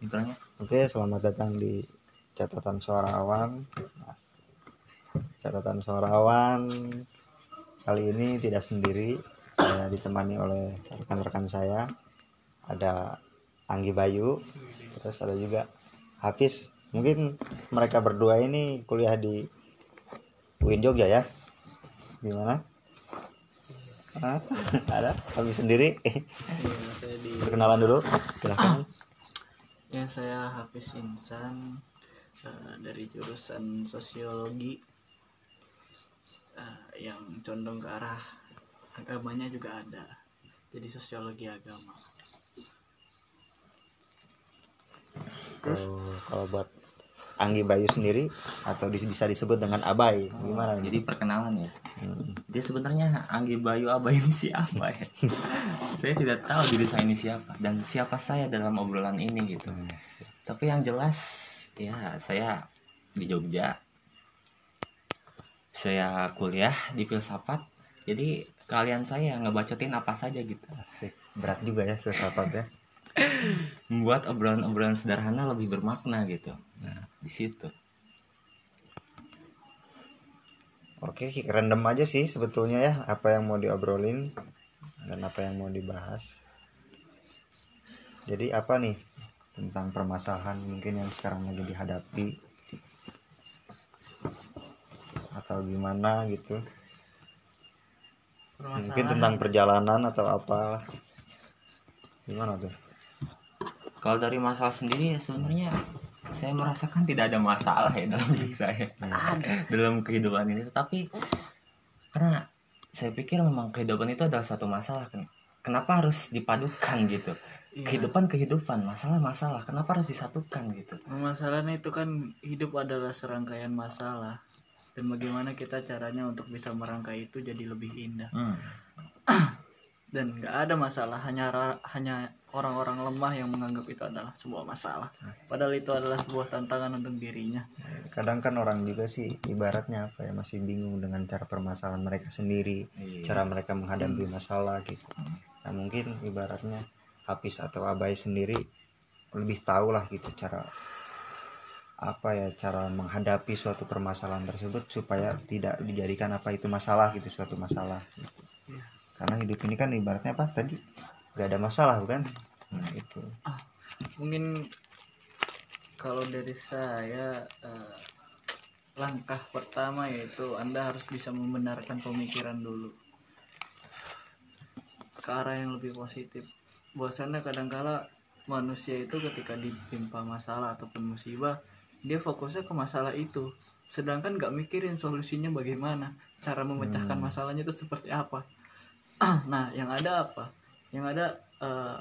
intronya Oke, selamat datang di catatan suara awan. Mas. Catatan suara awan kali ini tidak sendiri. Saya ditemani oleh rekan-rekan saya. Ada Anggi Bayu, terus ada juga Hafiz. Mungkin mereka berdua ini kuliah di UIN Jogja ya. Gimana? Hah? ada Hafiz sendiri. Iya, saya di Perkenalan dulu, silahkan. Ya saya Hafiz Insan eh, dari jurusan sosiologi eh, yang condong ke arah agamanya juga ada. Jadi sosiologi agama. Kalau kalau buat Anggi Bayu sendiri atau bisa disebut dengan Abai? Gimana jadi perkenalan ya. Hmm. dia sebenarnya Anggi Bayu Aba ini siapa ya? Saya tidak tahu diri saya ini siapa dan siapa saya dalam obrolan ini gitu. Tapi yang jelas ya saya di Jogja. Saya kuliah di filsafat. Jadi kalian saya ngebacotin apa saja gitu. Asik. berat juga ya filsafat ya membuat obrolan-obrolan sederhana lebih bermakna gitu. Nah di situ. Oke random aja sih sebetulnya ya apa yang mau diobrolin dan apa yang mau dibahas. Jadi apa nih tentang permasalahan mungkin yang sekarang lagi dihadapi? Atau gimana gitu? Mungkin tentang perjalanan atau apalah gimana tuh? Kalau dari masalah sendiri ya sebenarnya saya merasakan tidak ada masalah ya dalam hidup saya. Dalam kehidupan ini. Tapi karena saya pikir memang kehidupan itu adalah satu masalah. Kan kenapa harus dipadukan gitu? Iya. kehidupan kehidupan. Masalah masalah. Kenapa harus disatukan gitu? Masalahnya itu kan hidup adalah serangkaian masalah. Dan bagaimana kita caranya untuk bisa merangkai itu jadi lebih indah. Hmm. dan nggak ada masalah. Hanya hanya orang-orang lemah yang menganggap itu adalah sebuah masalah. Padahal itu adalah sebuah tantangan untuk dirinya. Kadang kan orang juga sih ibaratnya apa ya masih bingung dengan cara permasalahan mereka sendiri Iya. cara mereka menghadapi masalah gitu. Nah mungkin ibaratnya Hafiz atau Abai sendiri lebih tahu lah gitu cara apa ya cara menghadapi suatu permasalahan tersebut supaya tidak dijadikan apa itu masalah gitu suatu masalah. Gitu. Iya. karena hidup ini kan ibaratnya apa? Tadi gak ada masalah bukan? Nah, itu. Mungkin kalau dari saya eh, langkah pertama yaitu anda harus bisa membenarkan pemikiran dulu. Ke arah yang lebih positif. Bahwasannya kadangkala manusia itu ketika ditimpa masalah ataupun musibah dia fokusnya ke masalah itu. Sedangkan nggak mikirin solusinya bagaimana cara memecahkan Hmm. masalahnya itu seperti apa. Nah yang ada apa yang ada eh,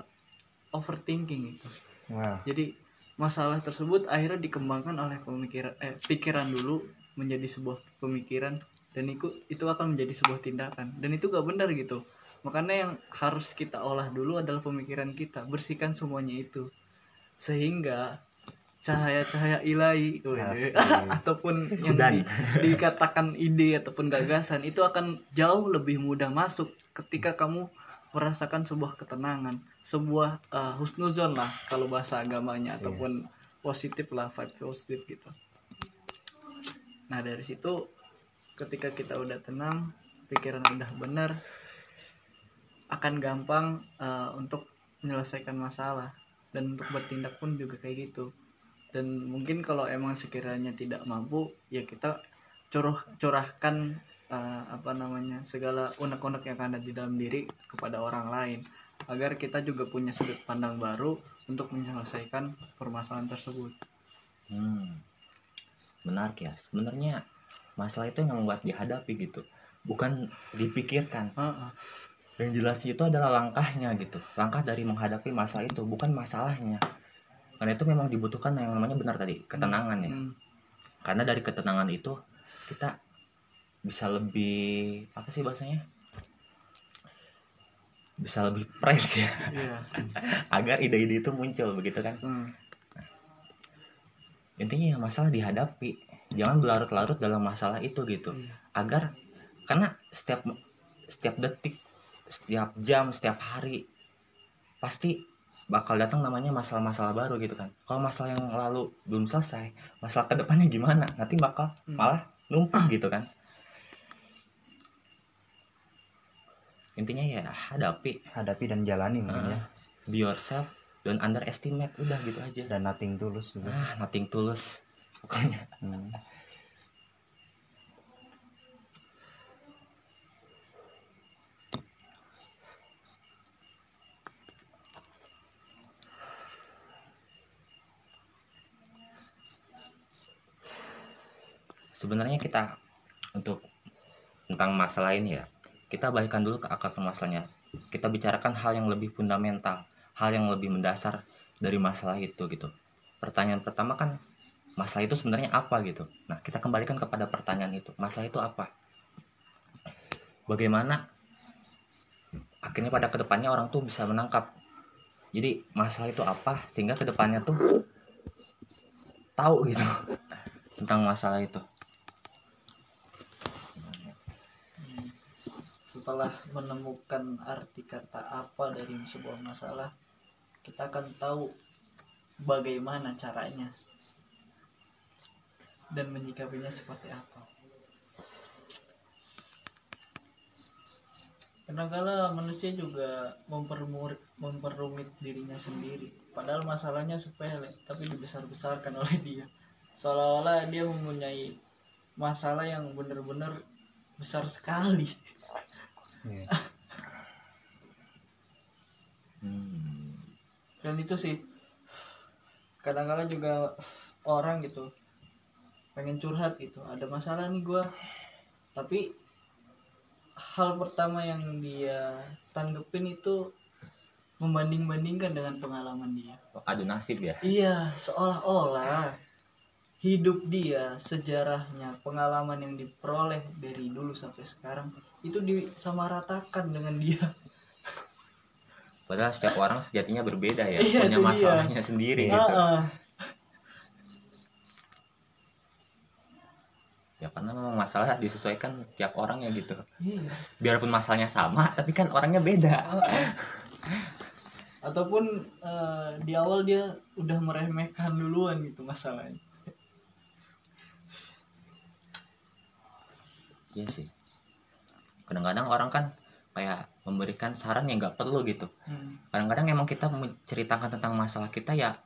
overthinking itu. Wah jadi masalah tersebut akhirnya dikembangkan oleh pemikiran eh pikiran dulu menjadi sebuah pemikiran dan itu itu akan menjadi sebuah tindakan. Dan itu gak benar gitu. Makanya yang harus kita olah dulu adalah pemikiran kita. Bersihkan semuanya itu. Sehingga cahaya-cahaya ilahi Asik. ataupun yang di- dikatakan ide ataupun gagasan itu akan jauh lebih mudah masuk ketika kamu merasakan sebuah ketenangan, sebuah uh, husnuzon lah kalau bahasa agamanya ataupun positif lah vibe positif gitu. Nah dari situ ketika kita udah tenang, pikiran udah benar, akan gampang uh, untuk menyelesaikan masalah dan untuk bertindak pun juga kayak gitu. Dan mungkin kalau emang sekiranya tidak mampu, ya kita curah curahkan uh, apa namanya segala unek-unek yang ada di dalam diri kepada orang lain agar kita juga punya sudut pandang baru untuk menyelesaikan permasalahan tersebut. Hmm. Menarik ya. Sebenarnya masalah itu yang membuat dihadapi gitu. Bukan dipikirkan. Heeh. Dan jelas itu adalah langkahnya gitu. Langkah dari menghadapi masalah itu bukan masalahnya. Karena itu memang dibutuhkan yang namanya benar tadi, ketenangan ya. Hmm. Karena dari ketenangan itu kita bisa lebih apa sih bahasanya? Bisa lebih fresh ya. Iya. Agar ide-ide itu muncul begitu kan. Hmm. Intinya ya masalah dihadapi. Jangan berlarut-larut dalam masalah itu gitu. Iya. agar karena setiap setiap detik setiap jam setiap hari pasti bakal datang namanya masalah-masalah baru gitu kan kalau masalah yang lalu belum selesai masalah ke depannya gimana nanti bakal Hmm. malah numpuk gitu kan intinya ya hadapi. Hadapi dan jalani mungkin ya. Ah, be yourself don't underestimate. Udah gitu aja. Dan nothing tulus juga. Ah nothing tulus. Pokoknya. Hmm. sebenarnya kita untuk tentang masalah ini ya kita balikkan dulu ke akar permasalahannya. Kita bicarakan hal yang lebih fundamental hal yang lebih mendasar dari masalah itu gitu. Pertanyaan pertama kan masalah itu sebenarnya apa gitu. Nah kita kembalikan kepada pertanyaan itu. Masalah itu apa? Bagaimana akhirnya pada ke depannya orang tuh bisa menangkap? Jadi masalah itu apa sehingga ke depannya tuh tahu gitu tentang masalah itu setelah menemukan arti kata apa dari sebuah masalah kita akan tahu bagaimana caranya dan menyikapinya seperti apa. Kadang-kala manusia juga mempermur- memperrumit dirinya sendiri. Padahal masalahnya sepele tapi dibesar-besarkan oleh dia. Seolah-olah dia mempunyai masalah yang benar-benar besar sekali Iya. Hmm. dan itu sih kadang-kadang juga orang gitu pengen curhat gitu ada masalah nih gua tapi hal pertama yang dia tanggepin itu membanding-bandingkan dengan pengalaman dia adu nasib ya iya seolah-olah hidup dia sejarahnya pengalaman yang diperoleh dari dulu sampai sekarang itu disamaratakan dengan dia. Padahal setiap orang sejatinya berbeda ya Iya, punya itu dia. masalahnya sendiri gitu. Ah. ya karena memang masalah disesuaikan tiap orang ya gitu. Iya. Biarpun masalahnya sama tapi kan orangnya beda. Ataupun eh, di awal dia udah meremehkan duluan gitu masalahnya. Iya sih kadang-kadang orang kan kayak memberikan saran yang nggak perlu gitu. Hmm. kadang-kadang emang kita menceritakan tentang masalah kita ya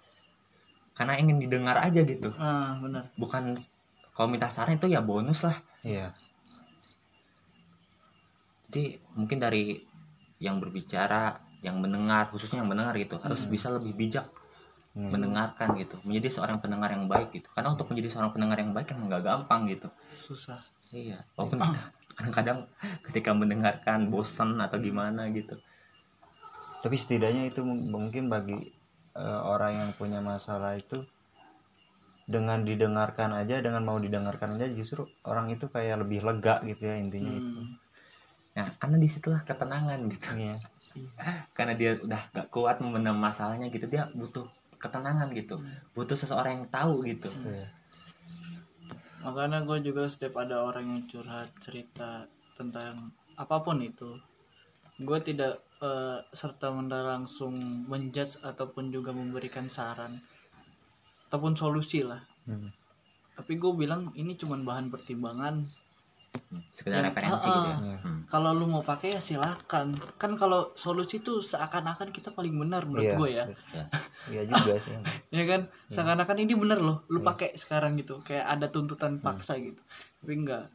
karena ingin didengar aja gitu. Ah benar. Bukan kalau minta saran itu ya bonus lah. Iya. Jadi mungkin dari yang berbicara yang mendengar khususnya yang mendengar gitu harus Hmm. bisa lebih bijak Hmm. mendengarkan gitu menjadi seorang pendengar yang baik gitu. Karena untuk menjadi seorang pendengar yang baik emang nggak gampang gitu. Susah. Iya walaupun kita kadang-kadang ketika mendengarkan bosan atau gimana gitu. Tapi setidaknya itu mung- mungkin bagi eh, orang yang punya masalah itu dengan didengarkan aja dengan mau didengarkan aja justru orang itu kayak lebih lega gitu ya intinya itu. Hmm. nah karena di situlah ketenangan gitu. Iya. Karena dia udah gak kuat memendam masalahnya gitu dia butuh ketenangan gitu. Butuh seseorang yang tahu gitu. Iya. Makanya gue juga setiap ada orang yang curhat cerita tentang apa pun itu gue tidak eh, serta merta langsung menjudge ataupun juga memberikan saran ataupun solusi lah Hmm. tapi gue bilang ini cuma bahan pertimbangan sekedar Yang- referensi ah, gitu ya. Ah. Hmm. kalau lu mau pakai ya silakan. Kan kalau solusi itu seakan-akan kita paling benar menurut Iya. gue ya. Ya. iya juga sih. Ya kan? Seakan-akan ini bener loh lu Iya. pakai sekarang gitu. Kayak ada tuntutan paksa gitu. Tapi enggak.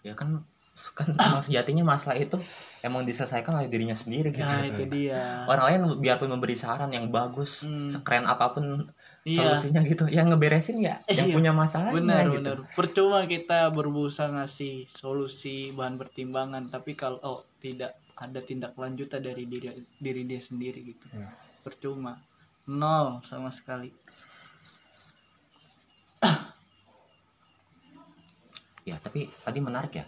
Ya kan kan emang sejatinya masalah itu emang diselesaikan oleh dirinya sendiri gitu. Nah itu dia. Orang lain biarpun memberi saran yang bagus Hmm. sekeren apa pun iya. Solusinya gitu. Yang ngeberesin ya yang Iya. punya masalahnya benar gitu. benar. Percuma kita berusaha ngasih solusi bahan pertimbangan tapi kalau oh, tidak ada tindak lanjutan dari diri diri dia sendiri gitu. Iya. percuma. Nol sama sekali. Ya tapi tadi menarik ya.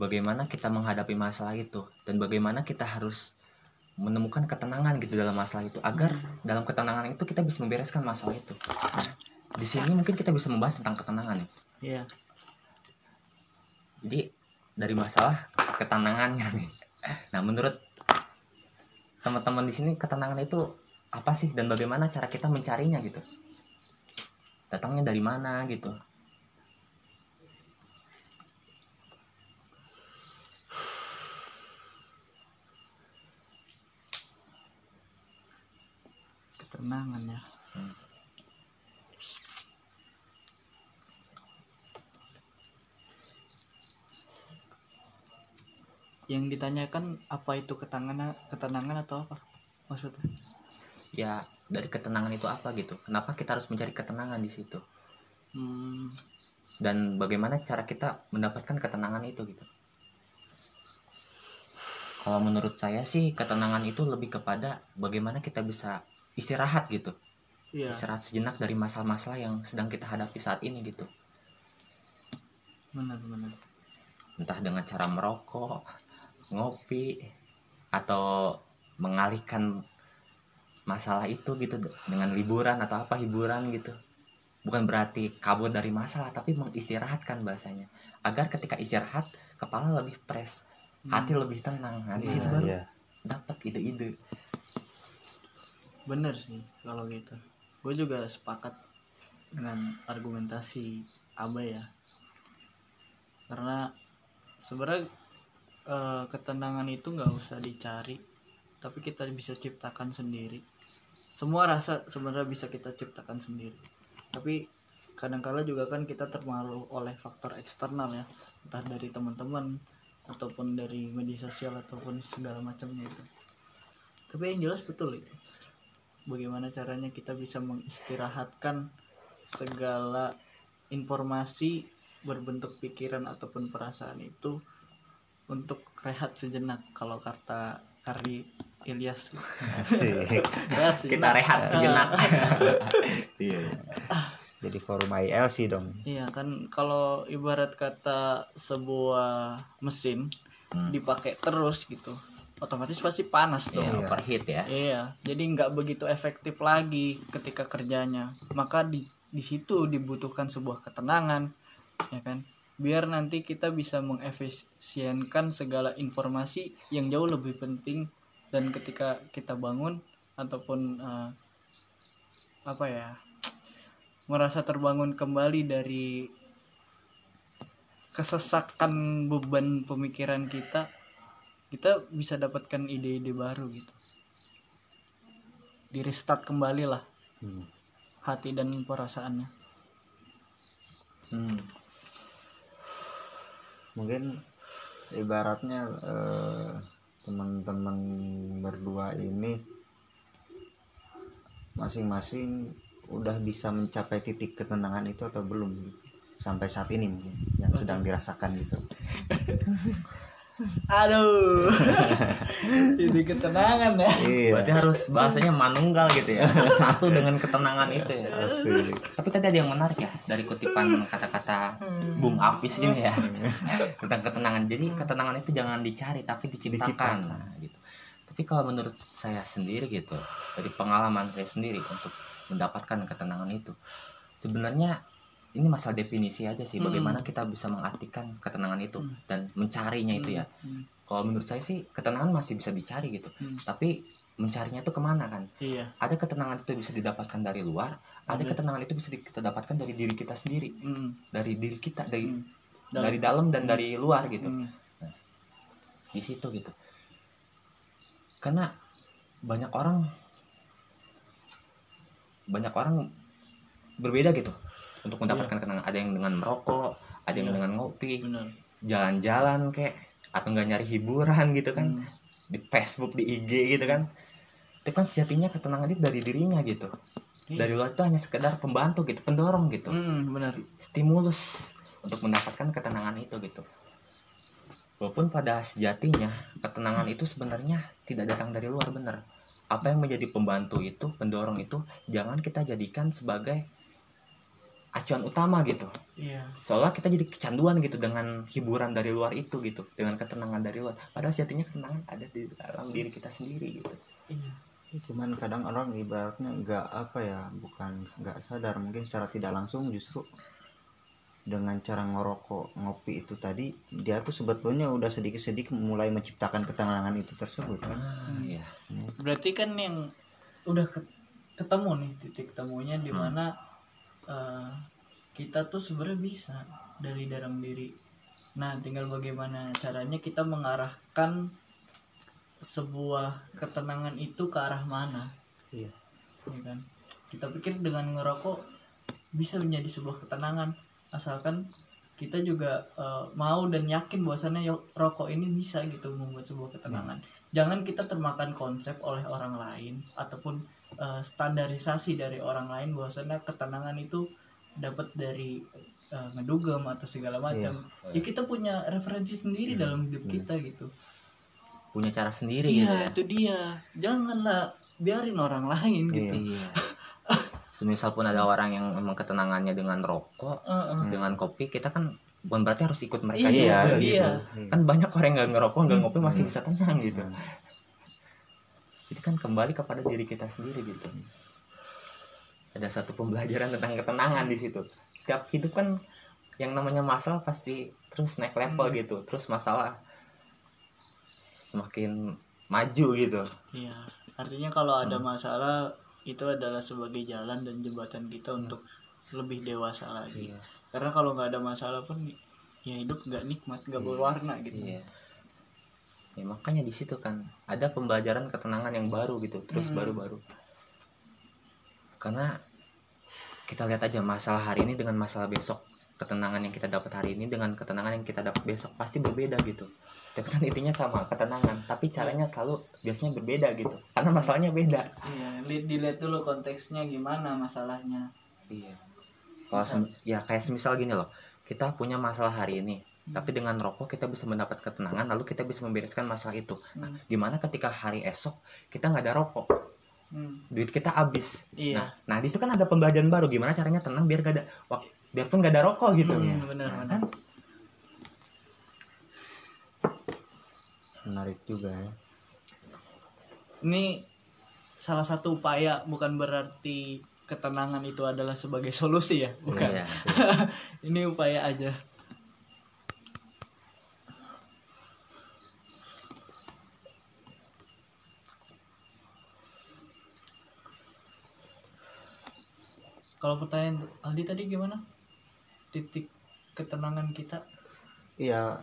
Bagaimana kita menghadapi masalah itu dan bagaimana kita harus menemukan ketenangan gitu dalam masalah itu. Agar dalam ketenangan itu kita bisa membereskan masalah itu. Nah, di sini mungkin kita bisa membahas tentang ketenangan nih. Iya. Jadi dari masalah ke ketenangannya nih. Nah menurut teman-teman di sini ketenangan itu apa sih? Dan bagaimana cara kita mencarinya gitu? Datangnya dari mana gitu ketenangan ya. Hmm. yang ditanyakan apa itu ketenangan ketenangan atau apa? Maksudnya? Ya dari ketenangan itu apa gitu? Kenapa kita harus mencari ketenangan di situ? Hmm, dan bagaimana cara kita mendapatkan ketenangan itu gitu? Kalau menurut saya sih ketenangan itu lebih kepada bagaimana kita bisa istirahat gitu. Iya. Istirahat sejenak dari masalah-masalah yang sedang kita hadapi saat ini gitu. Benar benar. Entah dengan cara merokok ngopi atau mengalihkan masalah itu gitu dengan liburan atau apa hiburan gitu. Bukan berarti kabur dari masalah tapi mengistirahatkan bahasanya. Agar ketika istirahat kepala lebih fresh hati lebih tenang. Nah di situ Nah, baru iya. dapat ide-ide bener sih kalau gitu. Gue juga sepakat dengan argumentasi Abe ya. Karena sebenarnya eh, ketenangan itu nggak usah dicari tapi kita bisa ciptakan sendiri. Semua rasa sebenarnya bisa kita ciptakan sendiri. Tapi kadangkala juga kan kita terpengaruh oleh faktor eksternal ya. Entah dari teman-teman ataupun dari media sosial ataupun segala macamnya itu. Tapi yang jelas betul itu bagaimana caranya kita bisa mengistirahatkan segala informasi berbentuk pikiran ataupun perasaan itu untuk rehat sejenak kalau kata Kardi Ilyas. Rehat kita rehat sejenak. Iya. Jadi forum ILC dong. iya kan kalau ibarat kata sebuah mesin Hmm. dipakai terus gitu otomatis pasti panas dong Iya, overheat ya Iya, jadi nggak begitu efektif lagi ketika kerjanya. Maka di di situ dibutuhkan sebuah ketenangan, ya kan? Biar nanti kita bisa mengefisienkan segala informasi yang jauh lebih penting dan ketika kita bangun ataupun eh, apa ya merasa terbangun kembali dari kesesakan beban pemikiran kita kita bisa dapatkan ide-ide baru gitu di restart kembali lah Hmm. hati dan perasaannya Hmm. Mungkin ibaratnya eh, teman-teman berdua ini masing-masing udah bisa mencapai titik ketenangan itu atau belum sampai saat ini mungkin yang sedang dirasakan gitu. aduh. Jadi ketenangan ya. Iya. berarti harus bahasanya manunggal gitu ya. Satu dengan ketenangan itu ya. Asik. tapi tadi ada yang menarik ya dari kutipan kata-kata Bung Apis ini ya. Tentang ketenangan. Jadi ketenangan itu jangan dicari tapi diciptakan, Diciptakan. Nah, gitu. Tapi kalau menurut saya sendiri gitu dari pengalaman saya sendiri untuk mendapatkan ketenangan itu sebenarnya ini masalah definisi aja sih Hmm. bagaimana kita bisa mengartikan ketenangan itu Hmm. dan mencarinya itu ya. Hmm, kalau menurut saya sih ketenangan masih bisa dicari gitu. Hmm. tapi mencarinya itu ke mana kan? Iya. Ada ketenangan itu bisa didapatkan dari luar ada ketenangan itu bisa kita dapatkan dari diri kita sendiri. Hmm, dari diri kita dari hmm. dari dalam dan Hmm. dari luar gitu. Hmm, di situ gitu. Karena banyak orang banyak orang berbeda gitu untuk mendapatkan ketenangan ada yang dengan merokok ada yang Iya. dengan ngopi benar. jalan-jalan kayak atau nggak nyari hiburan gitu kan. Hmm, di Facebook di IG gitu kan. Itu kan sejatinya ketenangan itu dari dirinya gitu. Iya. dari luar itu hanya sekedar pembantu gitu pendorong gitu. Hmm, benar. Sti- stimulus untuk mendapatkan ketenangan itu gitu. Walaupun pada sejatinya ketenangan itu sebenarnya tidak datang dari luar bener apa yang menjadi pembantu itu pendorong itu jangan kita jadikan sebagai acuan utama gitu. Iya. Seolah kita jadi kecanduan gitu dengan hiburan dari luar itu gitu dengan ketenangan dari luar. Padahal sejatinya ketenangan ada di dalam diri kita sendiri gitu. Iya. Cuman kadang orang ibaratnya nggak apa ya, bukan nggak sadar mungkin secara tidak langsung justru dengan cara ngerokok ngopi itu tadi dia tuh sebetulnya udah sedikit-sedikit mulai menciptakan ketenangan itu tersebut kan? Ah, iya. berarti kan yang udah ke- ketemu nih titik temunya di mana eh, kita tuh sebenarnya bisa dari dalam diri. Nah tinggal bagaimana caranya kita mengarahkan sebuah ketenangan itu ke arah mana. Iya. Ya kan? Kita pikir dengan ngerokok bisa menjadi sebuah ketenangan. Asalkan kita juga eh, mau dan yakin bahwasannya rokok ini bisa gitu membuat sebuah ketenangan jangan kita termakan konsep oleh orang lain ataupun eh, standarisasi dari orang lain bahwasannya ketenangan itu dapat dari eh, ngedugem atau segala macam. Ya kita punya referensi sendiri dalam hidup kita gitu. Punya cara sendiri gitu iya ya. itu dia. Janganlah biarin orang lain gitu. Iya. Semisal pun ada orang yang memang ketenangannya dengan rokok, Heeh. dengan kopi, kita kan bukan berarti harus ikut mereka Iya, juga iya. gitu. Iya. Kan banyak orang yang nggak ngerokok, nggak ngopi masih bisa tenang gitu. Hmm. Jadi kan kembali kepada diri kita sendiri gitu. Ada satu pembelajaran tentang ketenangan di situ. Setiap hidup kan yang namanya masalah pasti terus naik level Hmm. gitu. Terus masalah semakin maju gitu. Iya, artinya kalau ada masalah itu adalah sebagai jalan dan jembatan kita untuk lebih dewasa lagi. Iya. Karena kalau nggak ada masalah pun ya hidup nggak nikmat, nggak berwarna gitu. Iya. Ya, makanya di situ kan ada pembelajaran ketenangan yang baru gitu, terus Hmm. baru-baru. Karena kita lihat aja masalah hari ini dengan masalah besok, ketenangan yang kita dapat hari ini dengan ketenangan yang kita dapat besok pasti berbeda gitu. Tapi kan intinya sama ketenangan, tapi caranya selalu biasanya berbeda gitu. Karena masalahnya beda. Iya, li- dilihat dulu konteksnya gimana masalahnya. Iya. Kalau sem- ya kayak semisal gini loh, kita punya masalah hari ini, tapi dengan rokok kita bisa mendapat ketenangan, lalu kita bisa membereskan masalah itu. Nah, Hmm. di mana ketika hari esok kita nggak ada rokok, Hmm. duit kita habis. Iya. Nah, nah di situ kan ada pembelajaran baru, gimana caranya tenang biar gak ada, wak, biarpun gak ada rokok gitu. Hmm, benar Nah, benar. kan menarik juga ya Ini salah satu upaya bukan berarti ketenangan itu adalah sebagai solusi ya, bukan. Iya. Ini upaya aja. Kalau pertanyaan Aldi tadi gimana? Titik ketenangan kita? Iya.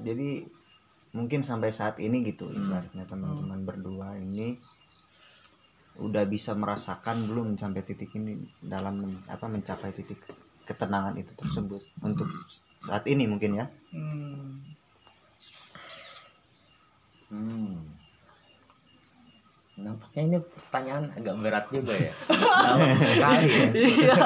Jadi mungkin sampai saat ini gitu ibaratnya teman-teman berdua ini udah bisa merasakan belum sampai titik ini dalam men- apa mencapai titik ketenangan itu tersebut untuk saat ini mungkin ya. Hmm, Hmm. Nampaknya ini pertanyaan agak berat juga ya. Dalam sekali ya. iya,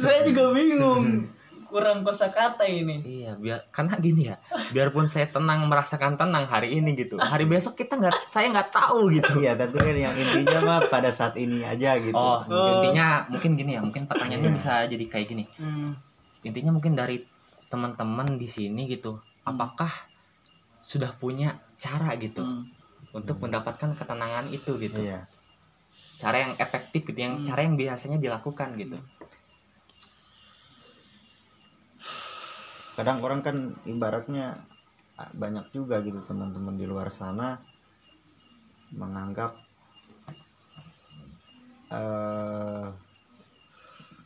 saya juga bingung. Kurang kosakata ini. Iya, biar karena gini ya, biarpun saya tenang merasakan tenang hari ini gitu, hari besok kita nggak, saya nggak tahu gitu. Iya, tapi kan yang intinya mah pada saat ini aja gitu. Oh, Oh. intinya mungkin gini ya, mungkin pertanyaannya Iya. bisa jadi kayak gini. Hmm. Intinya mungkin dari teman-teman di sini gitu, apakah sudah punya cara gitu Hmm. untuk mendapatkan ketenangan itu gitu, Iya. cara yang efektif gitu, yang Hmm. cara yang biasanya dilakukan gitu. Kadang orang kan ibaratnya ah, banyak juga gitu teman-teman di luar sana menganggap eh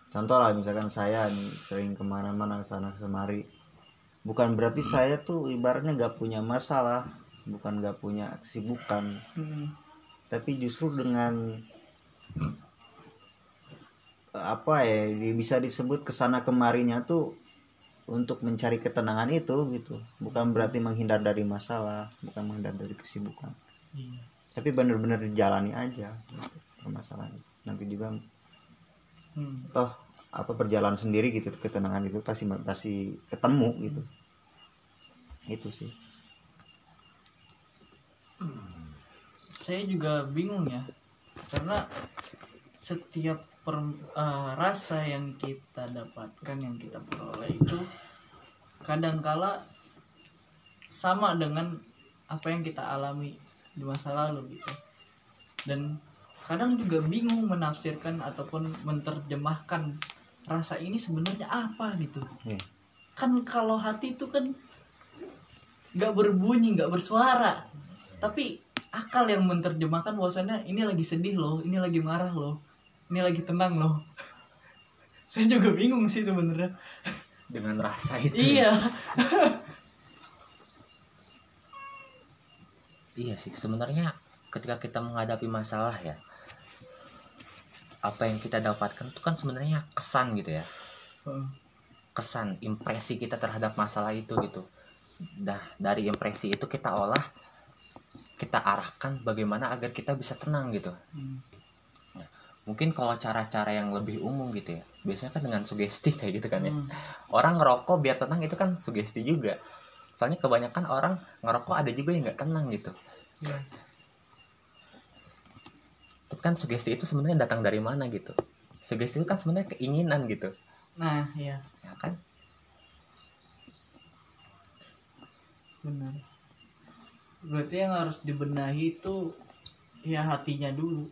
contoh lah misalkan saya nih sering ke mana-mana sana kemari. Bukan berarti saya tuh ibaratnya gak punya masalah bukan gak punya kesibukan. Hmm. tapi justru dengan eh, apa ya bisa disebut ke sana kemarinya tuh untuk mencari ketenangan itu gitu. Bukan berarti menghindar dari masalah bukan menghindar dari kesibukan. Iya. tapi benar-benar dijalani aja gitu, permasalahan nanti juga Hmm. toh apa berjalan sendiri gitu ketenangan itu pasti pasti ketemu gitu. Itu sih. Saya juga bingung ya, karena setiap per- eh, rasa yang kita dapatkan, yang kita peroleh itu kadangkala sama dengan apa yang kita alami di masa lalu gitu. Dan kadang juga bingung menafsirkan ataupun menerjemahkan rasa ini sebenarnya apa gitu Iya. kan kalau hati itu kan nggak berbunyi nggak bersuara tapi akal yang menerjemahkan bahwasannya ini lagi sedih loh ini lagi marah loh ini lagi tenang loh saya juga bingung sih sebenarnya dengan rasa itu iya Iya sih, sebenarnya ketika kita menghadapi masalah ya, apa yang kita dapatkan itu kan sebenarnya kesan gitu ya, kesan, impresi kita terhadap masalah itu gitu. Nah, dari impresi itu kita olah, kita arahkan bagaimana agar kita bisa tenang gitu. Hmm. Mungkin kalau cara-cara yang lebih umum gitu ya, biasanya kan dengan sugesti kayak gitu kan ya. Hmm. Orang ngerokok biar tenang itu kan sugesti juga. Soalnya kebanyakan orang ngerokok ada juga yang nggak tenang gitu. Iya. Tapi kan sugesti itu sebenarnya datang dari mana gitu. Sugesti itu kan sebenarnya keinginan gitu. nah iya Ya kan? benar berarti yang harus dibenahi itu ya hatinya dulu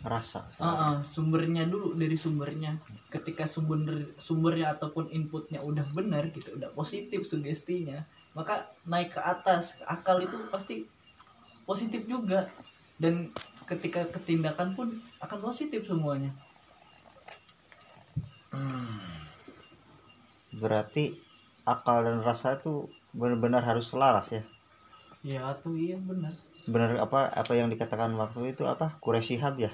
rasa. Ah, ah, sumbernya dulu dari sumbernya. Ketika sumber sumbernya ataupun inputnya udah benar gitu udah positif sugestinya maka naik ke atas akal itu pasti positif juga. Dan ketika ketindakan pun akan positif semuanya. Berarti akal dan rasa itu benar-benar harus selaras ya? Ya tuh iya benar benar apa apa yang dikatakan waktu itu apa? Kuresihab ya?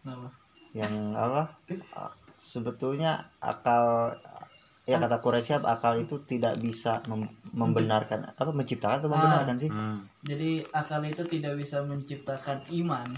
Kenapa? Yang apa? Sebetulnya akal ya kata kuresihab akal itu tidak bisa mem- membenarkan apa menciptakan atau Ah. membenarkan sih? Hmm. jadi akal itu tidak bisa menciptakan iman.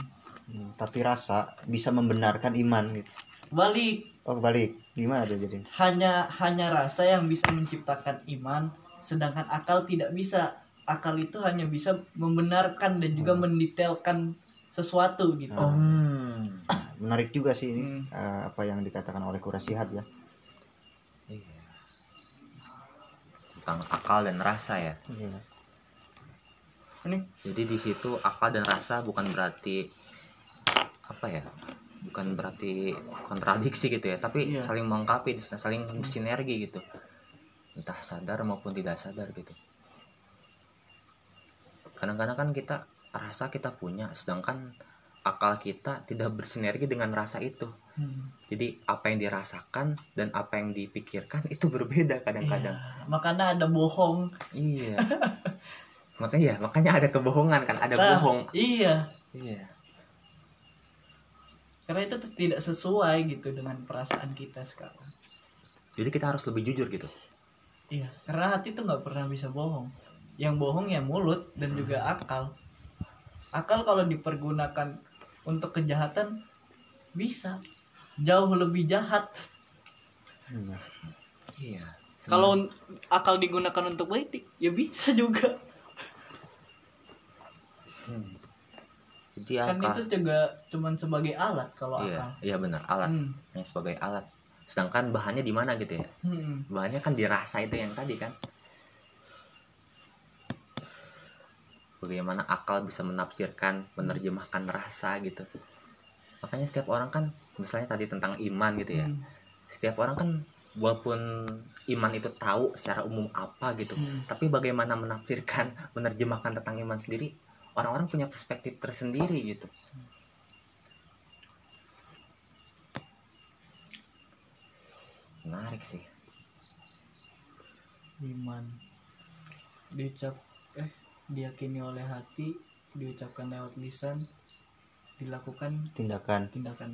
Hmm, tapi rasa bisa membenarkan iman gitu. Balik. Oh balik. Gimana tuh jadi hanya hanya rasa yang bisa menciptakan iman sedangkan akal tidak bisa akal itu hanya bisa membenarkan dan juga mendetailkan sesuatu gitu Oh. Hmm. menarik juga sih ini Hmm. eh, apa yang dikatakan oleh kuresihab ya Iya. Tentang akal dan rasa ya. Iya. ini Jadi di situ akal dan rasa bukan berarti apa ya? Bukan berarti kontradiksi gitu ya, tapi Iya. saling melengkapi, saling sinergi gitu. Entah sadar maupun tidak sadar gitu. Kadang-kadang kan kita rasa kita punya, sedangkan akal kita tidak bersinergi dengan rasa itu. hmm, Jadi apa yang dirasakan dan apa yang dipikirkan itu berbeda kadang-kadang. iya. makanya ada bohong Iya. makanya ya, makanya ada kebohongan kan, ada Nah, bohong. iya Iya. karena itu tidak sesuai gitu dengan perasaan kita sekarang Jadi kita harus lebih jujur gitu. iya karena hati tuh nggak pernah bisa bohong yang bohong ya mulut dan juga akal akal kalau dipergunakan untuk kejahatan bisa jauh lebih jahat Nah, Iya. kalau akal digunakan untuk baik ya bisa juga Hmm. Jadi kan akal. itu juga cuman sebagai alat kalau Iya, akal iya benar, alat. Hmm, Yang sebagai alat. Sedangkan bahannya di mana gitu ya? hmm. Bahannya kan dirasa itu yang tadi kan. Bagaimana akal bisa menafsirkan, menerjemahkan rasa gitu. Makanya setiap orang kan misalnya tadi tentang iman gitu ya. Hmm. Setiap orang kan walaupun iman itu tahu secara umum apa gitu, Hmm. tapi bagaimana menafsirkan, menerjemahkan tentang iman sendiri, orang-orang punya perspektif tersendiri gitu. Menarik sih. iman diucap eh diyakini oleh hati diucapkan lewat lisan dilakukan tindakan tindakan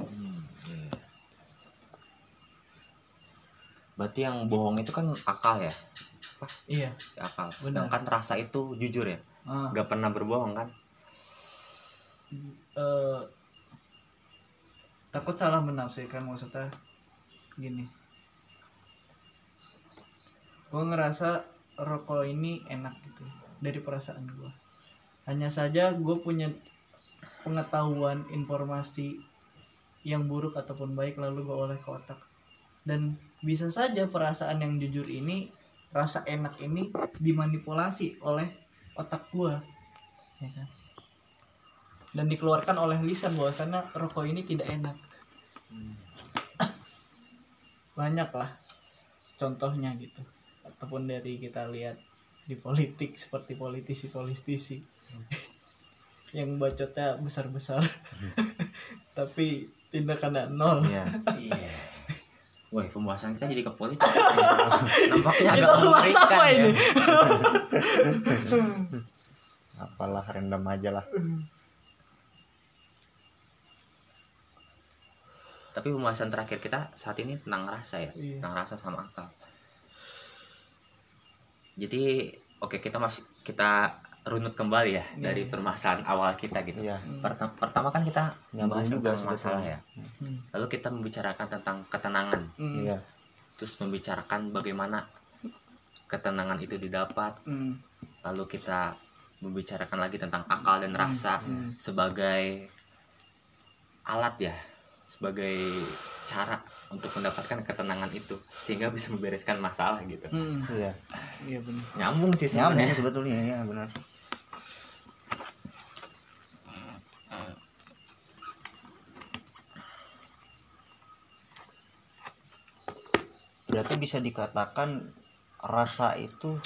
Hmm, iya. Berarti yang bohong itu kan akal ya, iya akal. Benar. Sedangkan rasa itu jujur ya, ah, nggak pernah berbohong kan? eh, takut salah menafsirkan maksudnya gini gue ngerasa rokok ini enak gitu dari perasaan gue hanya saja gue punya pengetahuan informasi yang buruk ataupun baik lalu gue oleh ke otak. Dan bisa saja perasaan yang jujur ini rasa enak ini dimanipulasi oleh otak gue ya kan? Dan dikeluarkan oleh lisan bahwasannya rokok ini tidak enak. Banyak lah contohnya gitu. Ataupun dari kita lihat di politik seperti politisi-politisi yang bacotnya besar-besar tapi tindakannya nol Iya. Iya. Wah, pembahasan kita jadi ke politik. Nampaknya itu agak mengerikan apa ya. ini Apalah random aja lah. Tapi pembahasan terakhir kita saat ini tentang rasa ya, Iya. tentang rasa sama akal. Jadi, oke kita masih kita runut kembali ya Iya, dari permasalahan awal kita gitu. Hmm. Pertama, pertama kan kita membahas juga tentang masalah ya. Hmm. Lalu kita membicarakan tentang ketenangan, Hmm. Iya. terus membicarakan bagaimana ketenangan itu didapat. Hmm. Lalu kita membicarakan lagi tentang akal dan rasa Hmm. sebagai alat ya, sebagai cara untuk mendapatkan ketenangan itu sehingga bisa membereskan masalah gitu. Hmm. Iya. iya benar Nyambung sih Nyambung sebenarnya. sebetulnya ya benar. Berarti bisa dikatakan rasa itu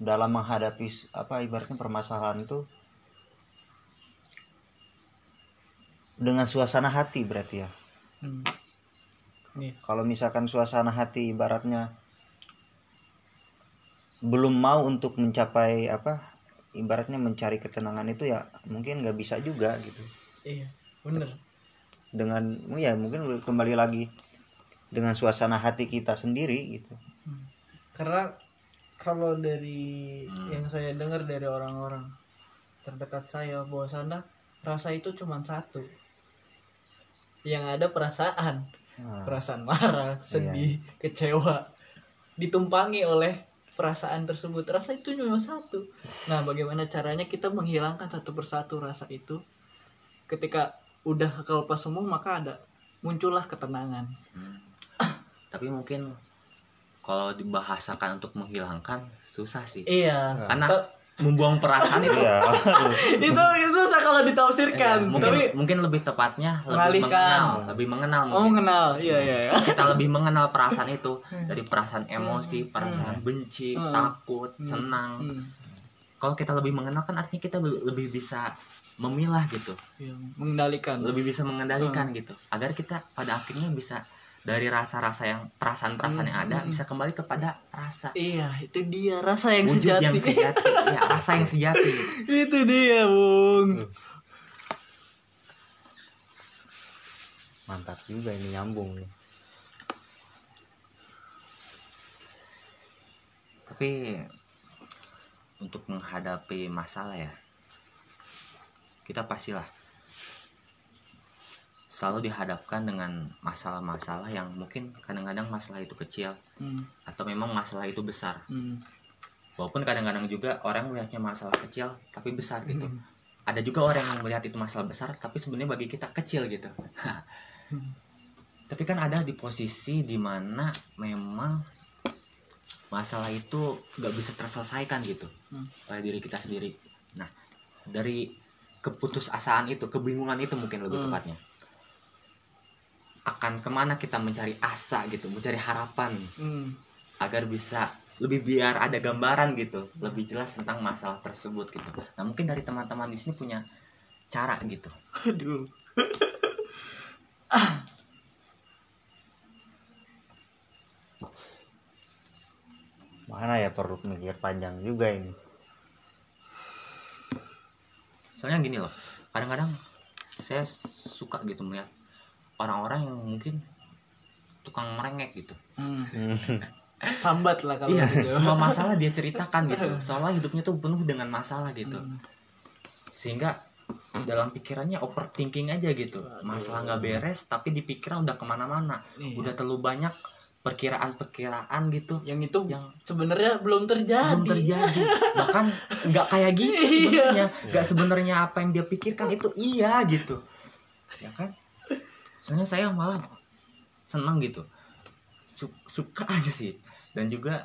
dalam menghadapi apa ibaratnya permasalahan itu dengan suasana hati berarti ya. Hmm. Kalau misalkan suasana hati ibaratnya belum mau untuk mencapai apa ibaratnya mencari ketenangan itu ya mungkin nggak bisa juga gitu iya bener dengan ya mungkin kembali lagi dengan suasana hati kita sendiri gitu karena kalau dari Hmm. yang saya dengar dari orang-orang terdekat saya bahwa sana rasa itu cuma satu yang ada perasaan. Nah, perasaan marah sedih kecewa. Ditumpangi oleh perasaan tersebut. Rasa itu cuma satu. Nah bagaimana caranya kita menghilangkan satu persatu rasa itu? Ketika udah kelepas semua maka ada muncullah ketenangan. Hmm. Tapi mungkin kalau dibahasakan untuk menghilangkan susah sih. iya. Karena membuang perasaan itu iya itu itu susah kalau ditafsirkan Iya, mungkin tapi mungkin lebih tepatnya lebih Mengalihkan. mengenal, lebih mengenal oh mungkin. kenal iya iya iya Kita lebih mengenal perasaan itu dari perasaan emosi, Hmm. perasaan benci, Hmm. takut, Hmm. senang. Hmm. Kalau kita lebih mengenal kan artinya kita lebih bisa memilah gitu, Iya, mengendalikan lebih bisa mengendalikan Hmm. gitu, agar kita pada akhirnya bisa dari rasa-rasa yang perasaan-perasaan yang ada Hmm. bisa kembali kepada rasa. Iya itu dia rasa yang wujud sejati. yang sejati, ya rasa yang sejati. itu dia bung. Mantap juga ini nyambung nih. Tapi untuk menghadapi masalah ya, kita pastilah selalu dihadapkan dengan masalah-masalah yang mungkin kadang-kadang masalah itu kecil Hmm, atau memang masalah itu besar. hmm, Walaupun kadang-kadang juga orang melihatnya masalah kecil tapi besar gitu. Hmm. Ada juga orang yang melihat itu masalah besar tapi sebenarnya bagi kita kecil gitu. tapi kan ada di posisi di mana memang masalah itu nggak bisa terselesaikan gitu Hmm. oleh diri kita sendiri. Nah dari keputusasaan itu, kebingungan itu mungkin lebih Hmm. tepatnya akan ke mana kita mencari asa gitu, mencari harapan hmm. agar bisa lebih biar ada gambaran gitu, lebih jelas tentang masalah tersebut gitu. Nah mungkin dari teman-teman di sini punya cara gitu. aduh mana ya perlu mikir panjang juga ini Soalnya gini loh, kadang-kadang saya suka gitu melihat orang-orang yang mungkin tukang merengek gitu. Hmm. Sambat lah kalau Iya, gitu semua masalah dia ceritakan gitu. Soalnya hidupnya tuh penuh dengan masalah gitu. Hmm. Sehingga dalam pikirannya overthinking aja gitu. Masalah nggak beres, tapi di pikiran udah ke mana-mana. Iya. Udah terlalu banyak perkiraan-perkiraan gitu yang itu yang sebenarnya belum terjadi belum terjadi bahkan nggak kayak gitu Iya. sebenarnya nggak sebenarnya apa yang dia pikirkan itu iya gitu ya kan soalnya saya malah senang gitu. Su- suka aja sih. Dan juga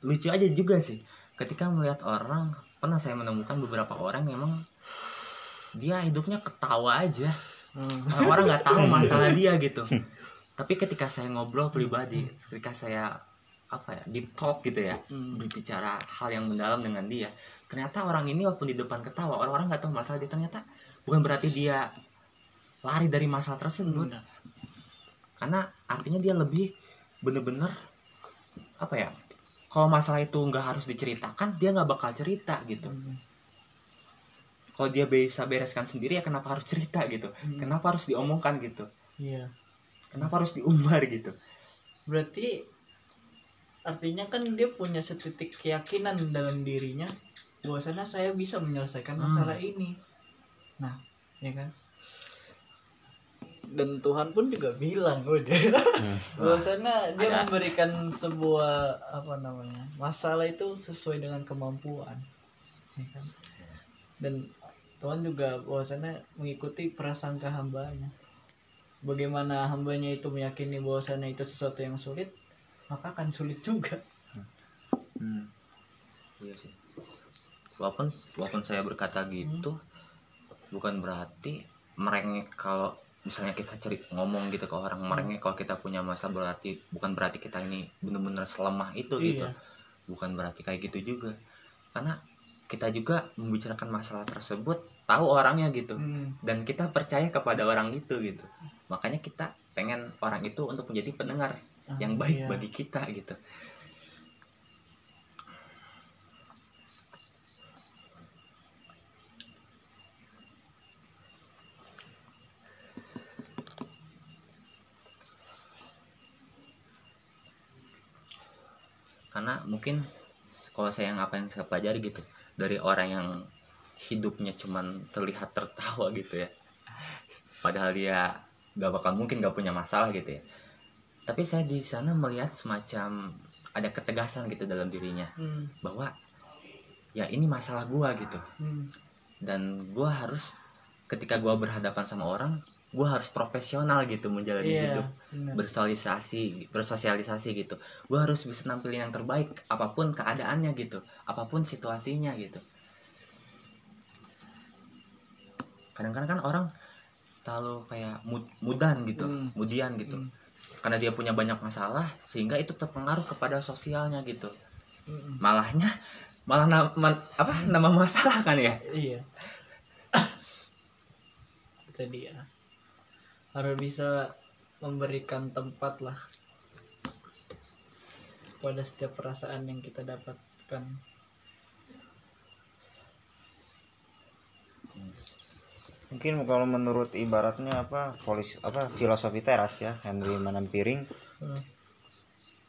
lucu aja juga sih. Ketika melihat orang pernah saya menemukan beberapa orang memang dia hidupnya ketawa aja. Hmm. orang-orang nggak tahu masalah dia gitu. Tapi ketika saya ngobrol pribadi ketika saya apa ya deep talk gitu ya Hmm. berbicara hal yang mendalam dengan dia ternyata orang ini walaupun di depan ketawa orang-orang nggak tahu masalah dia ternyata bukan berarti dia lari dari masalah tersebut Benar. karena artinya dia lebih bener-bener apa ya kalau masalah itu nggak harus diceritakan dia nggak bakal cerita gitu Hmm. kalau dia bisa bereskan sendiri ya kenapa harus cerita gitu Hmm. kenapa harus diomongkan gitu Iya. kenapa harus diumbar gitu Berarti artinya kan dia punya setitik keyakinan dalam dirinya bahwasanya saya bisa menyelesaikan Hmm. masalah ini. Nah, ya kan? Dan Tuhan pun juga bilang udah Hmm. bahwasanya dia Ada. memberikan sebuah apa namanya masalah itu sesuai dengan kemampuan, ya kan? Dan Tuhan juga bahwasanya mengikuti prasangka hambanya. Bagaimana hambanya itu meyakini bahwasanya itu sesuatu yang sulit, maka akan sulit juga. Hmm. Iya sih. Walaupun walaupun saya berkata gitu, bukan berarti merengek kalau misalnya kita ceri ngomong gitu ke orang merengek kalau kita punya masalah berarti bukan berarti kita ini benar-benar selemah itu gitu. Iya. Bukan berarti kayak gitu juga. Karena kita juga membicarakan masalah tersebut tahu orangnya gitu Hmm. dan kita percaya kepada orang itu gitu. Makanya kita pengen orang itu untuk menjadi pendengar Ah, yang baik iya. bagi kita gitu. Karena mungkin kalau saya yang apa yang saya pelajari gitu dari orang yang hidupnya cuman terlihat tertawa gitu ya padahal dia gak bakal mungkin gak punya masalah gitu ya tapi saya di sana melihat semacam ada ketegasan gitu dalam dirinya Hmm. bahwa ya ini masalah gua gitu Hmm. dan gua harus ketika gua berhadapan sama orang gua harus profesional gitu menjalani Iya, hidup benar. bersosialisasi bersosialisasi gitu gua harus bisa nampilin yang terbaik apa pun keadaannya gitu apa pun situasinya gitu kadang-kadang kan orang terlalu kayak mud- mudan gitu Hmm. mudian gitu Hmm. karena dia punya banyak masalah sehingga itu terpengaruh kepada sosialnya gitu Hmm. malahnya malah nama apa nama masalah kan ya Iya. Itu dia. Harus bisa memberikan tempat lah pada setiap perasaan yang kita dapatkan. mungkin kalau menurut ibaratnya apa polis apa filosofi teras ya Henry Manampiring Hmm.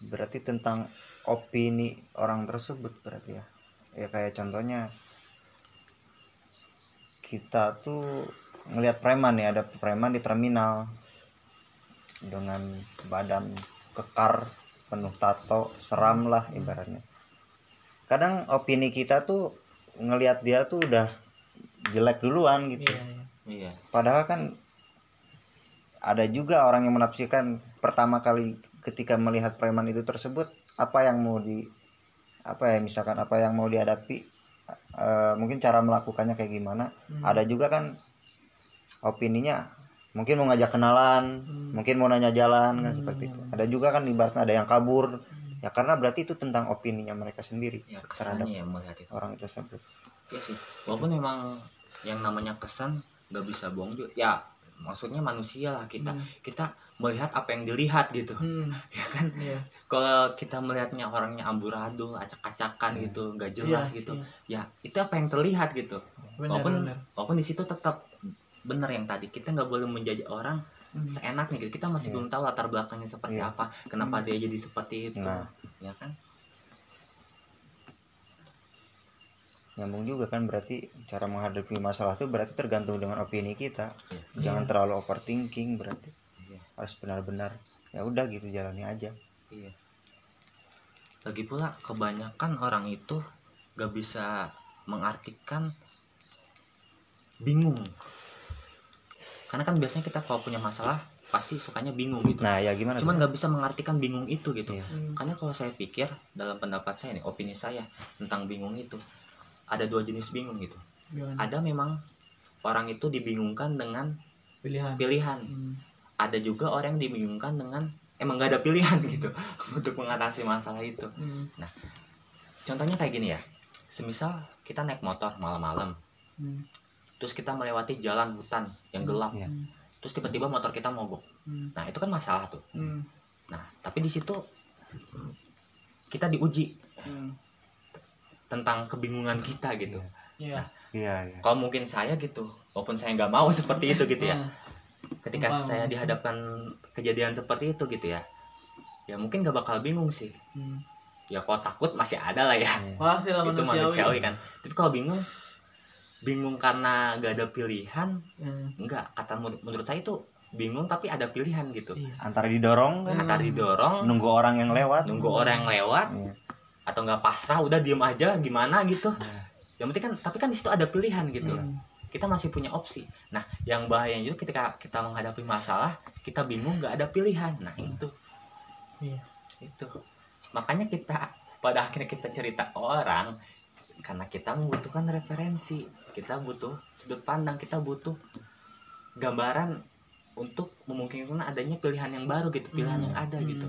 berarti tentang opini orang tersebut berarti ya ya kayak contohnya kita tuh ngelihat preman ya ada preman di terminal dengan badan kekar penuh tato seram lah ibaratnya kadang opini kita tuh ngelihat dia tuh udah jelek duluan gitu Iya, iya. iya Padahal kan ada juga orang yang menafsirkan pertama kali ketika melihat preman itu tersebut apa yang mau di apa ya misalkan apa yang mau dihadapi eh, mungkin cara melakukannya kayak gimana. Hmm. Ada juga kan opininya mungkin mau ngajak kenalan, Hmm. mungkin mau nanya jalan kan Hmm, seperti itu. iya. Ada juga kan ibaratnya ada yang kabur. Ya karena berarti itu tentang opininya mereka sendiri ya terhadap ya melihat itu orang tersebut. Iya sih walaupun memang yang namanya kesan nggak bisa bohong juga ya maksudnya manusia lah kita Hmm. kita melihat apa yang dilihat gitu Hmm. ya kan Iya. kalau kita melihatnya orangnya amburadul acak-acakan Iya. gitu nggak jelas Iya, gitu iya. ya itu apa yang terlihat gitu Benar, walaupun benar. walaupun di situ tetap benar yang tadi kita nggak boleh menjadi orang Hmm. seenaknya gitu kita masih Iya. belum tahu latar belakangnya seperti Iya. apa kenapa Hmm. dia jadi seperti itu Nah. ya kan Nyambung juga kan berarti cara menghadapi masalah itu berarti tergantung dengan opini kita. Iya. Jangan Iya. terlalu overthinking berarti. Iya. Harus benar-benar ya udah gitu jalani aja. Iya. Lagi pula kebanyakan orang itu gak bisa mengartikan bingung. Karena kan biasanya kita kalau punya masalah pasti sukanya bingung gitu. Nah, ya gimana Cuman tuh? gak bisa mengartikan bingung itu gitu. Iya. Hmm. Makanya kalau saya pikir dalam pendapat saya nih, opini saya tentang bingung itu ada dua jenis bingung gitu. Gimana? Ada memang orang itu dibingungkan dengan pilihan. pilihan. Hmm. ada juga orang yang dibingungkan dengan emang gak ada pilihan gitu untuk mengatasi masalah itu Hmm. contohnya kayak gini ya semisal kita naik motor malam-malam Hmm. Terus kita melewati jalan hutan yang gelap Iya. Hmm. terus tiba-tiba motor kita mogok Hmm. nah itu kan masalah tuh Hmm. nah tapi di situ kita diuji Hmm. tentang kebingungan kita gitu Iya. iya iya kalau mungkin saya gitu walaupun saya nggak mau seperti itu gitu ya Ah. ketika saya dihadapkan kejadian seperti itu gitu ya ya mungkin gak bakal bingung sih Hmm. ya kalau takut masih ada lah ya Iya. Pasti lah itu manusiawi. manusiawi kan tapi kalau bingung bingung karena gak ada pilihan? Hmm. enggak kata menur- menurut saya itu bingung tapi ada pilihan gitu. Iya. antara didorong kan? Antara didorong. Nunggu orang yang lewat. Nunggu orang yang lewat. Iya. atau nggak pasrah udah diem aja gimana gitu. Iya. yang penting kan tapi kan di situ ada pilihan gitu Hmm. kita masih punya opsi. Nah yang bahayanya juga ketika kita menghadapi masalah kita bingung nggak ada pilihan. Nah itu. Iya. itu. Makanya kita pada akhirnya kita cerita ke orang karena kita membutuhkan referensi kita butuh sudut pandang kita butuh gambaran untuk memungkinkan adanya pilihan yang baru gitu pilihan Hmm. yang ada Hmm. gitu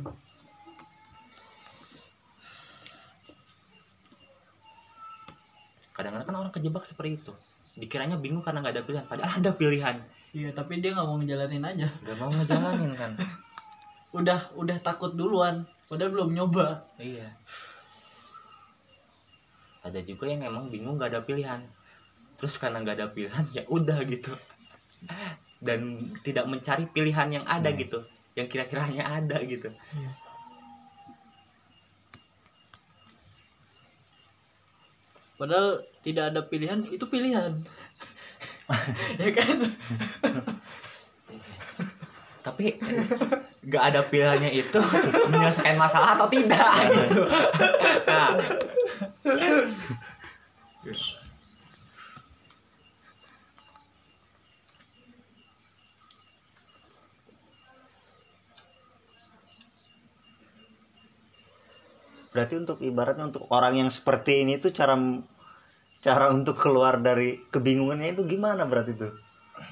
kadang-kadang kan orang kejebak seperti itu dikiranya bingung karena nggak ada pilihan padahal ada pilihan Iya, tapi dia nggak mau ngejalanin aja. nggak mau ngejalanin kan Udah udah takut duluan, padahal belum nyoba. Iya. Ada juga yang emang bingung gak ada pilihan. Terus karena gak ada pilihan ya udah gitu. Dan tidak mencari pilihan yang ada Hmm. gitu, yang kira-kiranya ada gitu. Padahal tidak ada pilihan, itu pilihan. ya kan? Tapi gak ada pilihannya itu menyelesaikan masalah atau tidak gitu. Nah, berarti untuk ibaratnya untuk orang yang seperti ini tuh cara cara untuk keluar dari kebingungannya itu gimana berarti tuh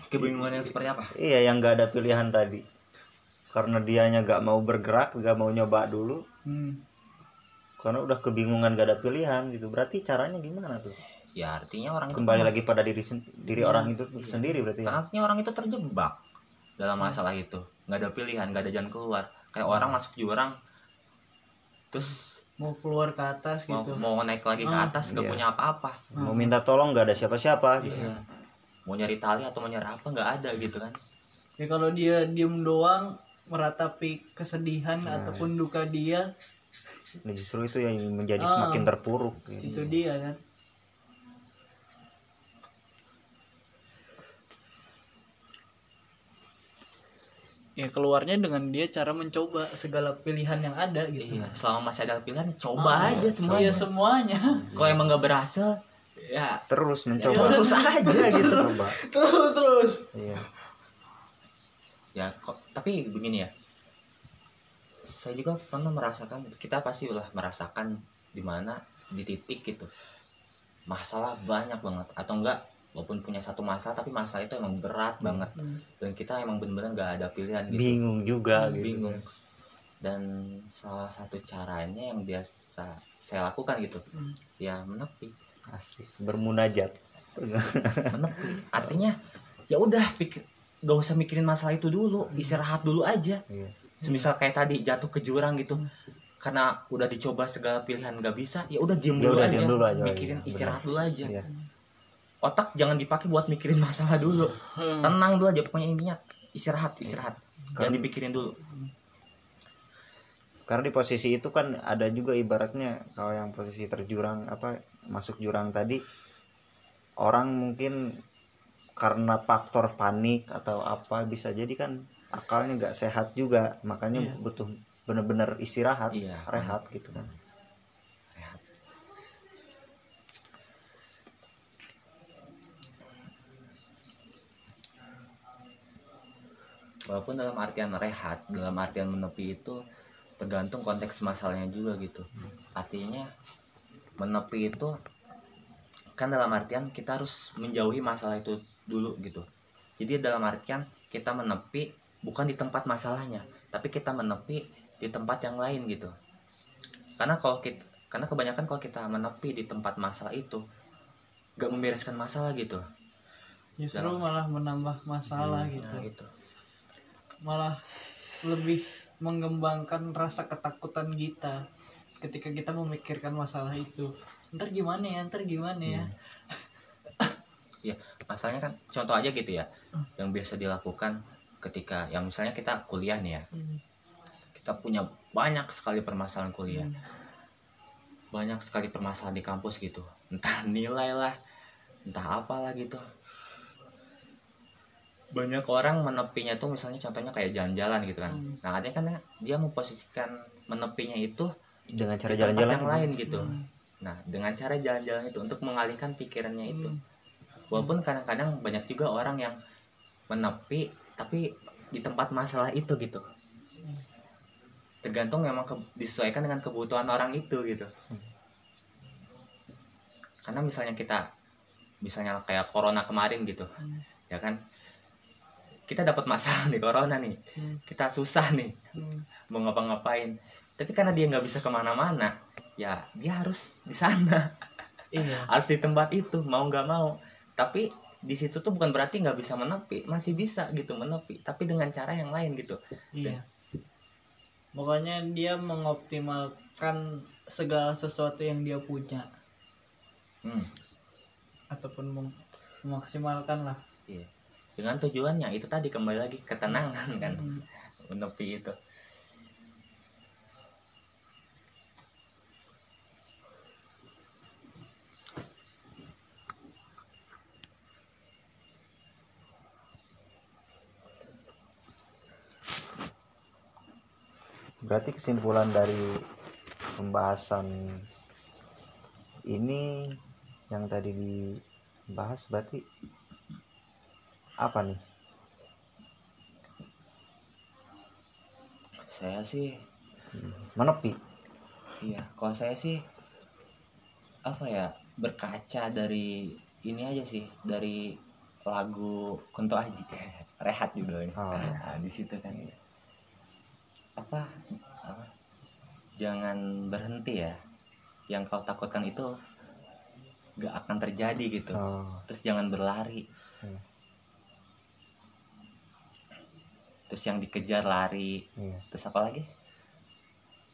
kebingungan yang seperti apa? iya yang nggak ada pilihan tadi karena dianya nggak mau bergerak nggak mau nyoba dulu Hmm. karena udah kebingungan gak ada pilihan gitu berarti caranya gimana tuh Ya artinya orang itu kembali lagi pada diri diri Iya, orang itu iya. sendiri berarti ya artinya orang itu terjebak dalam masalah itu, nggak ada pilihan, nggak ada jalan keluar. Kayak orang masuk jurang, terus Mau keluar ke atas mau, gitu. mau naik lagi ke Ah. atas, nggak Iya. punya apa-apa. mau minta tolong nggak ada siapa-siapa gitu Iya. Mau nyari tali atau mau nyari apa nggak ada gitu kan? Ya kalau dia diem doang meratapi kesedihan Nah. ataupun duka dia, Nah, justru itu yang menjadi Ah. semakin terpuruk gitu. itu dia kan. Ya keluarnya dengan dia cara mencoba segala pilihan yang ada gitu. Iya. Selama masih ada pilihan, coba Ah, aja Iya semuanya. semuanya. Kalau emang nggak berhasil, ya terus mencoba terus aja gitu. coba terus terus. iya ya kok tapi begini ya. Saya juga pernah merasakan kita pasti udah merasakan di mana di titik gitu. Masalah banyak banget. Atau enggak walaupun punya satu masalah tapi masalah itu emang berat banget. Hmm. dan kita emang bener-bener nggak ada pilihan gitu. Bingung juga gitu. bingung. Dan salah satu caranya yang biasa saya lakukan gitu Hmm. ya menepi. Asik. Bermunajat. Menepi. Artinya ya udah pikir gak usah mikirin masalah itu dulu istirahat dulu aja. Iya. Semisal kayak tadi jatuh ke jurang gitu. Karena udah dicoba segala pilihan nggak bisa ya udah diem Ya dulu, aja. dulu aja, mikirin iya, istirahat dulu aja. Iya. Otak jangan dipakai buat mikirin masalah dulu. Hmm. tenang dulu aja pokoknya intinya istirahat istirahat. Jangan Karena- dipikirin dulu. Karena di posisi itu kan ada juga ibaratnya kalau yang posisi terjurang apa masuk jurang tadi orang mungkin karena faktor panik atau apa bisa jadi kan akalnya nggak sehat juga makanya Iya. butuh bener-bener istirahat Iya. rehat gitu kan Rehat. walaupun dalam artian rehat dalam artian menepi itu tergantung konteks masalahnya juga gitu artinya menepi itu kan dalam artian kita harus menjauhi masalah itu dulu gitu. Jadi dalam artian kita menepi bukan di tempat masalahnya tapi kita menepi di tempat yang lain gitu. Karena kalau kita karena kebanyakan kalau kita menepi di tempat masalah itu gak membereskan masalah gitu. Justru Dalam- malah menambah masalah Hmm, gitu. nah gitu. Malah lebih mengembangkan rasa ketakutan kita ketika kita memikirkan masalah itu ntar gimana ya ntar gimana ya ya masalahnya kan contoh aja gitu ya yang biasa dilakukan ketika yang misalnya kita kuliah nih ya Hmm. kita punya banyak sekali permasalahan kuliah Hmm. banyak sekali permasalahan di kampus gitu entah nilai lah entah apalah gitu banyak orang menepinya tuh misalnya contohnya kayak jalan-jalan gitu kan Hmm. nah artinya kan dia memposisikan menepinya itu dengan cara jalan-jalan yang itu. lain gitu Hmm. Nah dengan cara jalan-jalan itu untuk mengalihkan pikirannya itu Hmm. walaupun kadang-kadang banyak juga orang yang menepi tapi di tempat masalah itu gitu tergantung memang ke- disesuaikan dengan kebutuhan orang itu gitu karena misalnya kita misalnya kayak corona kemarin gitu Hmm. ya kan kita dapat masalah nih corona nih Hmm. kita susah nih Hmm. mau ngapa-ngapain tapi karena dia nggak bisa ke mana-mana ya dia harus di sana. Iya. Harus di tempat itu mau nggak mau. Tapi di situ tuh bukan berarti nggak bisa menepi masih bisa gitu menepi tapi dengan cara yang lain gitu. Iya. Pokoknya dia mengoptimalkan segala sesuatu yang dia punya. Hmm, ataupun mem- memaksimalkan lah. Iya. dengan tujuannya itu tadi kembali lagi ketenangan kan. Hmm. menepi itu Berarti kesimpulan dari pembahasan ini yang tadi dibahas berarti apa nih? saya sih Menepi. iya kalau saya sih apa ya berkaca dari ini aja sih dari lagu Kunto Aji rehat judulnya Oh. nah, di situ kan apa, apa jangan berhenti ya. Yang kau takutkan itu gak akan terjadi gitu. Oh, terus jangan berlari. Hmm. terus yang dikejar lari. Iya. terus apa lagi?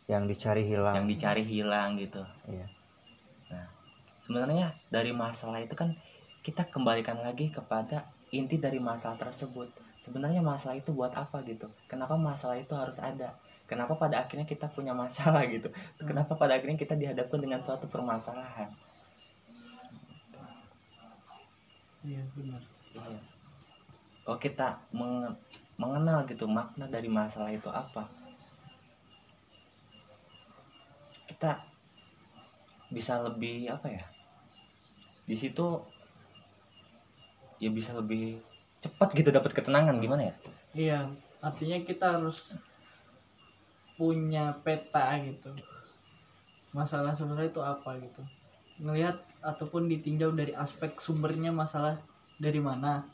Yang dicari hilang. yang dicari hilang gitu. Iya. sebenarnya dari masalah itu kan kita kembalikan lagi kepada inti dari masalah tersebut sebenarnya masalah itu buat apa gitu? Kenapa masalah itu harus ada? Kenapa pada akhirnya kita punya masalah gitu? Kenapa pada akhirnya kita dihadapkan dengan suatu permasalahan? Iya benar. Iya. kalau kita menge- mengenal gitu makna dari masalah itu apa? Kita bisa lebih apa ya? Di situ ya bisa lebih cepat gitu dapat ketenangan gimana ya? Iya artinya kita harus punya peta gitu. Masalah sebenarnya itu apa gitu? Ngelihat ataupun ditinjau dari aspek sumbernya masalah dari mana.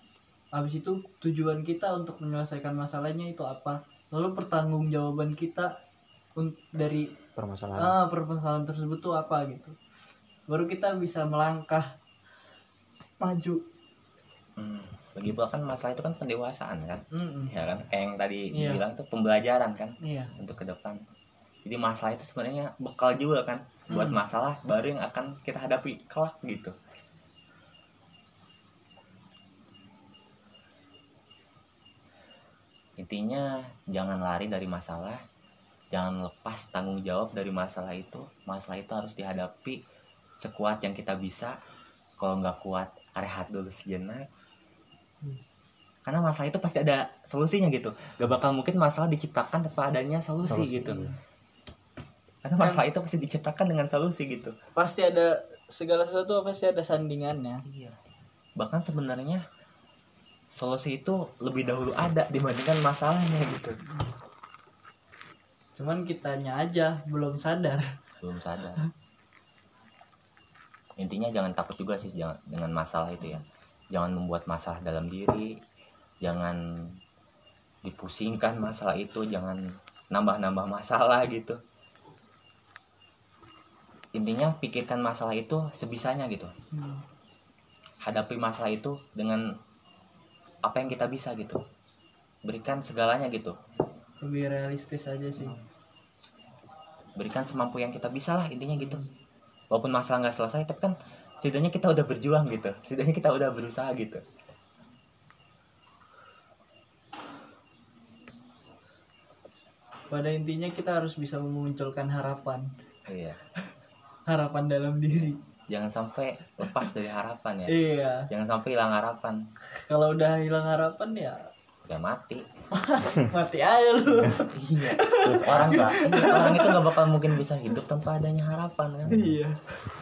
Habis itu tujuan kita untuk menyelesaikan masalahnya itu apa? Lalu pertanggungjawaban kita dari Permasalahan. ah, permasalahan tersebut tuh apa gitu. Baru kita bisa melangkah maju. Hmm. Lagi pula kan masalah itu kan pendewasaan kan Mm-mm. ya kan kayak yang tadi Iya. dibilang tuh pembelajaran kan iya untuk ke depan jadi masalah itu sebenarnya bekal juga kan buat Hmm. masalah baru yang akan kita hadapi kelak gitu intinya jangan lari dari masalah jangan lepas tanggung jawab dari masalah itu masalah itu harus dihadapi sekuat yang kita bisa kalau nggak kuat rehat dulu sejenak. Karena masalah itu pasti ada solusinya gitu. Gak bakal mungkin masalah diciptakan tanpa adanya solusi, Solusi, gitu. iya. karena masalah itu pasti diciptakan dengan solusi gitu. Pasti ada segala sesuatu pasti ada sandingannya. Iya. Bahkan sebenarnya solusi itu lebih dahulu ada dibandingkan masalahnya gitu. Cuman kitanya aja belum sadar. Belum sadar. Intinya jangan takut juga sih jangan dengan masalah itu ya jangan membuat masalah dalam diri. Jangan dipusingkan masalah itu. Jangan nambah-nambah masalah gitu. Intinya pikirkan masalah itu sebisanya gitu. Hmm. hadapi masalah itu dengan apa yang kita bisa gitu. Berikan segalanya gitu. Lebih realistis aja sih. Berikan semampu yang kita bisa lah intinya gitu. Walaupun masalah nggak selesai tapi kan setidaknya kita udah berjuang gitu. Setidaknya kita udah berusaha gitu. Pada intinya kita harus bisa memunculkan harapan. Iya. Harapan dalam diri. Jangan sampai lepas dari harapan ya. Iya. Jangan sampai hilang harapan. Kalau udah hilang harapan ya udah mati. Mati aja lu. Iya terus orang nggak iya, orang itu nggak bakal mungkin bisa hidup tanpa adanya harapan kan? Iya.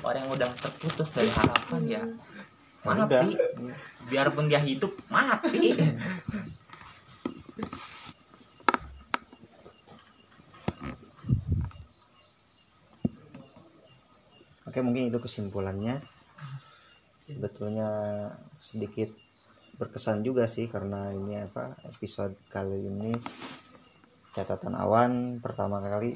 Orang yang udah terputus dari harapan ya Udah. mati biarpun dia hidup mati. Oke mungkin itu kesimpulannya. Sebetulnya sedikit berkesan juga sih karena ini apa episode kali ini catatan awan pertama kali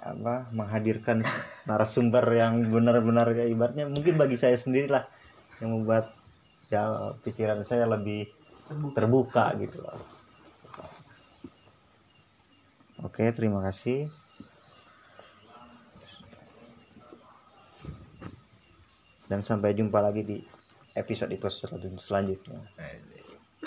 apa menghadirkan narasumber yang benar-benar ya ibaratnya mungkin bagi saya sendiri lah yang membuat ya pikiran saya lebih terbuka gitu loh. Oke, terima kasih. Dan sampai jumpa lagi di episode-episode selanjutnya. Nah,